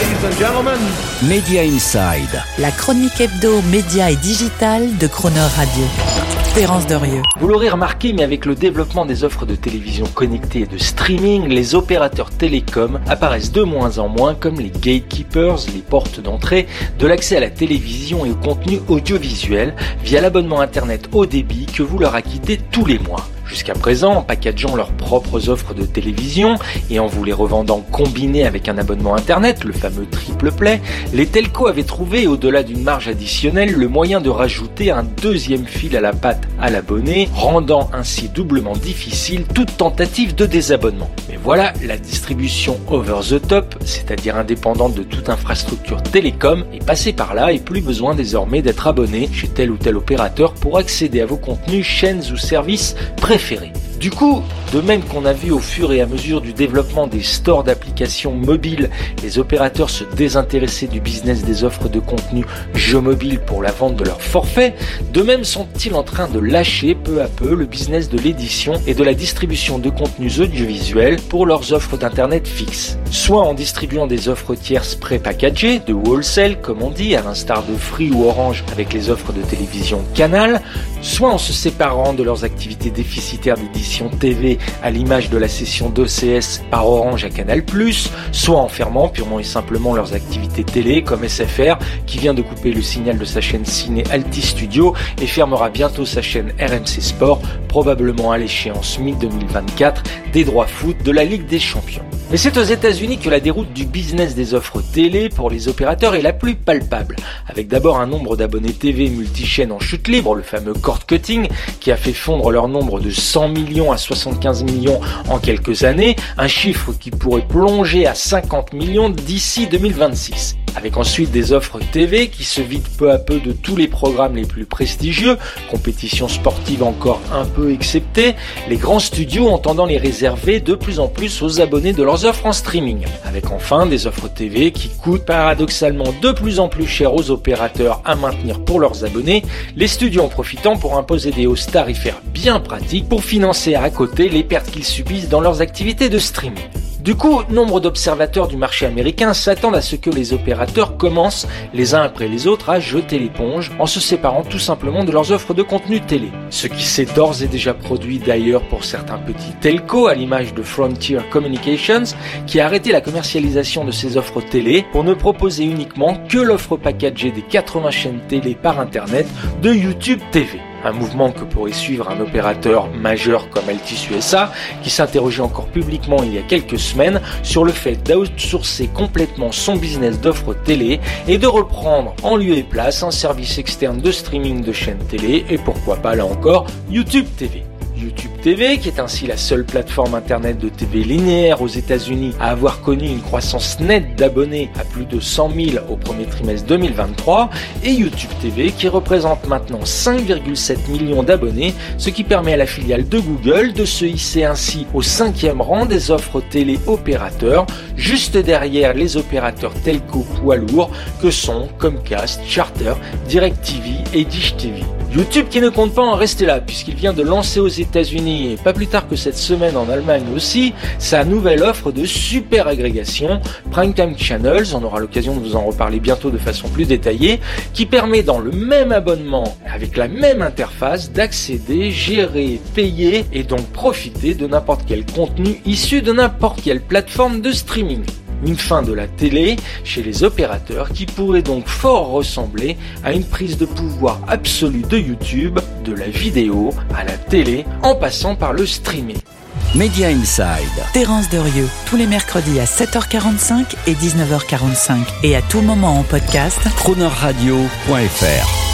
ladies and gentlemen. Media Inside. La chronique hebdo, média et digital de Croner Radio. Terence Derieux. Vous l'aurez remarqué, mais avec le développement des offres de télévision connectée et de streaming, les opérateurs télécoms apparaissent de moins en moins comme les gatekeepers, les portes d'entrée de l'accès à la télévision et au contenu audiovisuel via l'abonnement internet haut débit que vous leur acquittez tous les mois. Jusqu'à présent, en packageant leurs propres offres de télévision et en vous les revendant combinées avec un abonnement internet, le fameux triple play, les telcos avaient trouvé, au-delà d'une marge additionnelle, le moyen de rajouter un deuxième fil à la patte à l'abonné, rendant ainsi doublement difficile toute tentative de désabonnement. Mais voilà, la distribution over the top, c'est-à-dire indépendante de toute infrastructure télécom, est passée par là et plus besoin désormais d'être abonné chez tel ou tel opérateur pour accéder à vos contenus, chaînes ou services préférés préféré du coup, de même qu'on a vu au fur et à mesure du développement des stores d'applications mobiles, les opérateurs se désintéresser du business des offres de contenu jeux mobiles pour la vente de leurs forfaits, de même sont-ils en train de lâcher peu à peu le business de l'édition et de la distribution de contenus audiovisuels pour leurs offres d'internet fixes. Soit en distribuant des offres tierces pré-packagées, de wholesale comme on dit, à l'instar de Free ou Orange avec les offres de télévision Canal, soit en se séparant de leurs activités déficitaires d'édition TV à l'image de la session d'OCS par Orange à Canal+, soit en fermant purement et simplement leurs activités télé comme SFR qui vient de couper le signal de sa chaîne ciné Alti Studio et fermera bientôt sa chaîne RMC Sport, probablement à l'échéance mi-2024 des droits foot de la Ligue des Champions. Mais c'est aux États-Unis que la déroute du business des offres télé pour les opérateurs est la plus palpable, avec d'abord un nombre d'abonnés TV multichaînes en chute libre, le fameux cord cutting, qui a fait fondre leur nombre de 100 millions à 75 millions en quelques années, un chiffre qui pourrait plonger à 50 millions d'ici 2026 avec ensuite des offres TV qui se vident peu à peu de tous les programmes les plus prestigieux, compétitions sportives encore un peu exceptées, les grands studios entendant les réserver de plus en plus aux abonnés de leurs offres en streaming, avec enfin des offres TV qui coûtent paradoxalement de plus en plus cher aux opérateurs à maintenir pour leurs abonnés, les studios en profitant pour imposer des hausses tarifaires bien pratiques pour financer à côté les pertes qu'ils subissent dans leurs activités de streaming. Du coup, nombre d'observateurs du marché américain s'attendent à ce que les opérateurs commencent les uns après les autres à jeter l'éponge en se séparant tout simplement de leurs offres de contenu télé. Ce qui s'est d'ores et déjà produit d'ailleurs pour certains petits telcos à l'image de Frontier Communications qui a arrêté la commercialisation de ses offres télé pour ne proposer uniquement que l'offre packagée des 80 chaînes télé par internet de YouTube TV un mouvement que pourrait suivre un opérateur majeur comme Altis USA, qui s'interrogeait encore publiquement il y a quelques semaines sur le fait d'outsourcer complètement son business d'offres télé et de reprendre en lieu et place un service externe de streaming de chaînes télé et pourquoi pas là encore YouTube TV. TV, qui est ainsi la seule plateforme internet de TV linéaire aux États-Unis à avoir connu une croissance nette d'abonnés à plus de 100 000 au premier trimestre 2023, et YouTube TV, qui représente maintenant 5,7 millions d'abonnés, ce qui permet à la filiale de Google de se hisser ainsi au cinquième rang des offres télé opérateurs, juste derrière les opérateurs telco poids lourds que sont Comcast, Charter, DirecTV et Dish TV. YouTube qui ne compte pas en rester là, puisqu'il vient de lancer aux États-Unis, et pas plus tard que cette semaine en Allemagne aussi, sa nouvelle offre de super agrégation, Primetime Channels, on aura l'occasion de vous en reparler bientôt de façon plus détaillée, qui permet dans le même abonnement, avec la même interface, d'accéder, gérer, payer et donc profiter de n'importe quel contenu issu de n'importe quelle plateforme de streaming une fin de la télé chez les opérateurs qui pourrait donc fort ressembler à une prise de pouvoir absolue de YouTube, de la vidéo à la télé, en passant par le streaming. Media Inside. Terence Derieux, tous les mercredis à 7h45 et 19h45 et à tout moment en podcast. Cronerradio.fr